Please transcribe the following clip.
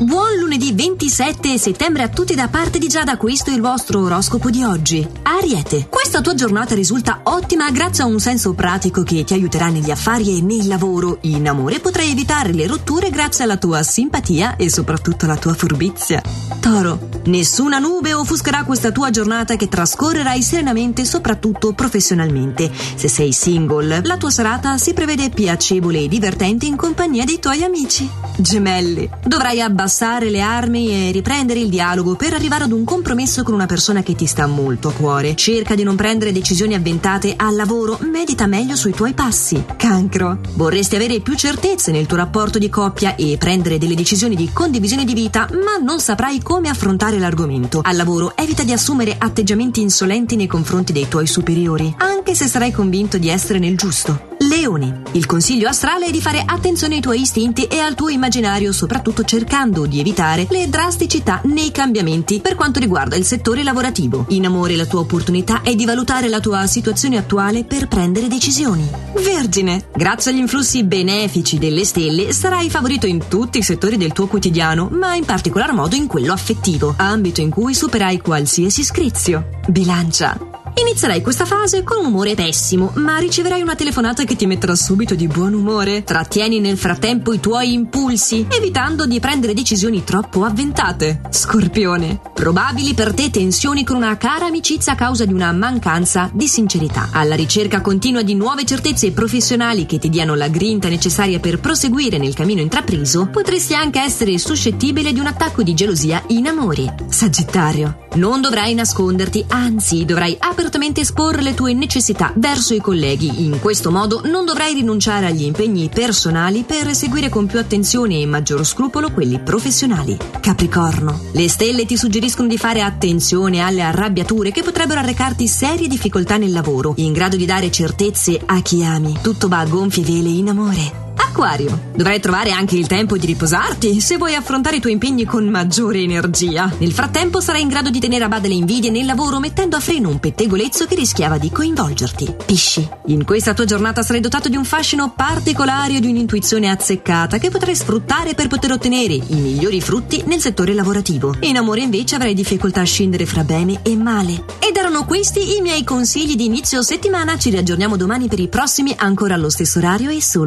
Buon lunedì 27 settembre a tutti da parte di Giada, questo è il vostro oroscopo di oggi. Ariete, questa tua giornata risulta ottima grazie a un senso pratico che ti aiuterà negli affari e nel lavoro. In amore potrai evitare le rotture grazie alla tua simpatia e soprattutto alla tua furbizia. Toro, nessuna nube offuscherà questa tua giornata che trascorrerai serenamente soprattutto professionalmente. Se sei single, la tua serata si prevede piacevole e divertente in compagnia dei tuoi amici. Gemelli, dovrai abbassare le armi e riprendere il dialogo per arrivare ad un compromesso con una persona che ti sta molto a cuore. Cerca di non prendere decisioni avventate al lavoro, medita meglio sui tuoi passi. Cancro. Vorresti avere più certezze nel tuo rapporto di coppia e prendere delle decisioni di condivisione di vita, ma non saprai come affrontare l'argomento. Al lavoro evita di assumere atteggiamenti insolenti nei confronti dei tuoi superiori, anche se sarai convinto di essere nel giusto. Leone. Il consiglio astrale è di fare attenzione ai tuoi istinti e al tuo immaginario, soprattutto cercando di evitare le drasticità nei cambiamenti per quanto riguarda il settore lavorativo. In amore la tua opportunità è di valutare la tua situazione attuale per prendere decisioni. Vergine. Grazie agli influssi benefici delle stelle sarai favorito in tutti i settori del tuo quotidiano, ma in particolar modo in quello affettivo, ambito in cui superai qualsiasi scrizio. Bilancia. Inizierai questa fase con un umore pessimo, ma riceverai una telefonata che ti metterà subito di buon umore. Trattieni nel frattempo i tuoi impulsi, evitando di prendere decisioni troppo avventate. Scorpione. Probabili per te tensioni con una cara amicizia a causa di una mancanza di sincerità. Alla ricerca continua di nuove certezze professionali che ti diano la grinta necessaria per proseguire nel cammino intrapreso, potresti anche essere suscettibile di un attacco di gelosia in amore. Sagittario. Non dovrai nasconderti, anzi dovrai apertamente esporre le tue necessità verso i colleghi. In questo modo non dovrai rinunciare agli impegni personali per seguire con più attenzione e maggior scrupolo quelli professionali. Capricorno. Le stelle ti suggeriscono di fare attenzione alle arrabbiature che potrebbero arrecarti serie difficoltà nel lavoro, in grado di dare certezze a chi ami. Tutto va a gonfie vele in amore. Acquario. Dovrai trovare anche il tempo di riposarti se vuoi affrontare i tuoi impegni con maggiore energia. Nel frattempo sarai in grado di tenere a bada le invidie nel lavoro mettendo a freno un pettegolezzo che rischiava di coinvolgerti. Pisci. In questa tua giornata sarai dotato di un fascino particolare e di un'intuizione azzeccata che potrai sfruttare per poter ottenere i migliori frutti nel settore lavorativo. In amore invece avrai difficoltà a scendere fra bene e male. Ed erano questi i miei consigli di inizio settimana. Ci riaggiorniamo domani per i prossimi ancora allo stesso orario e solo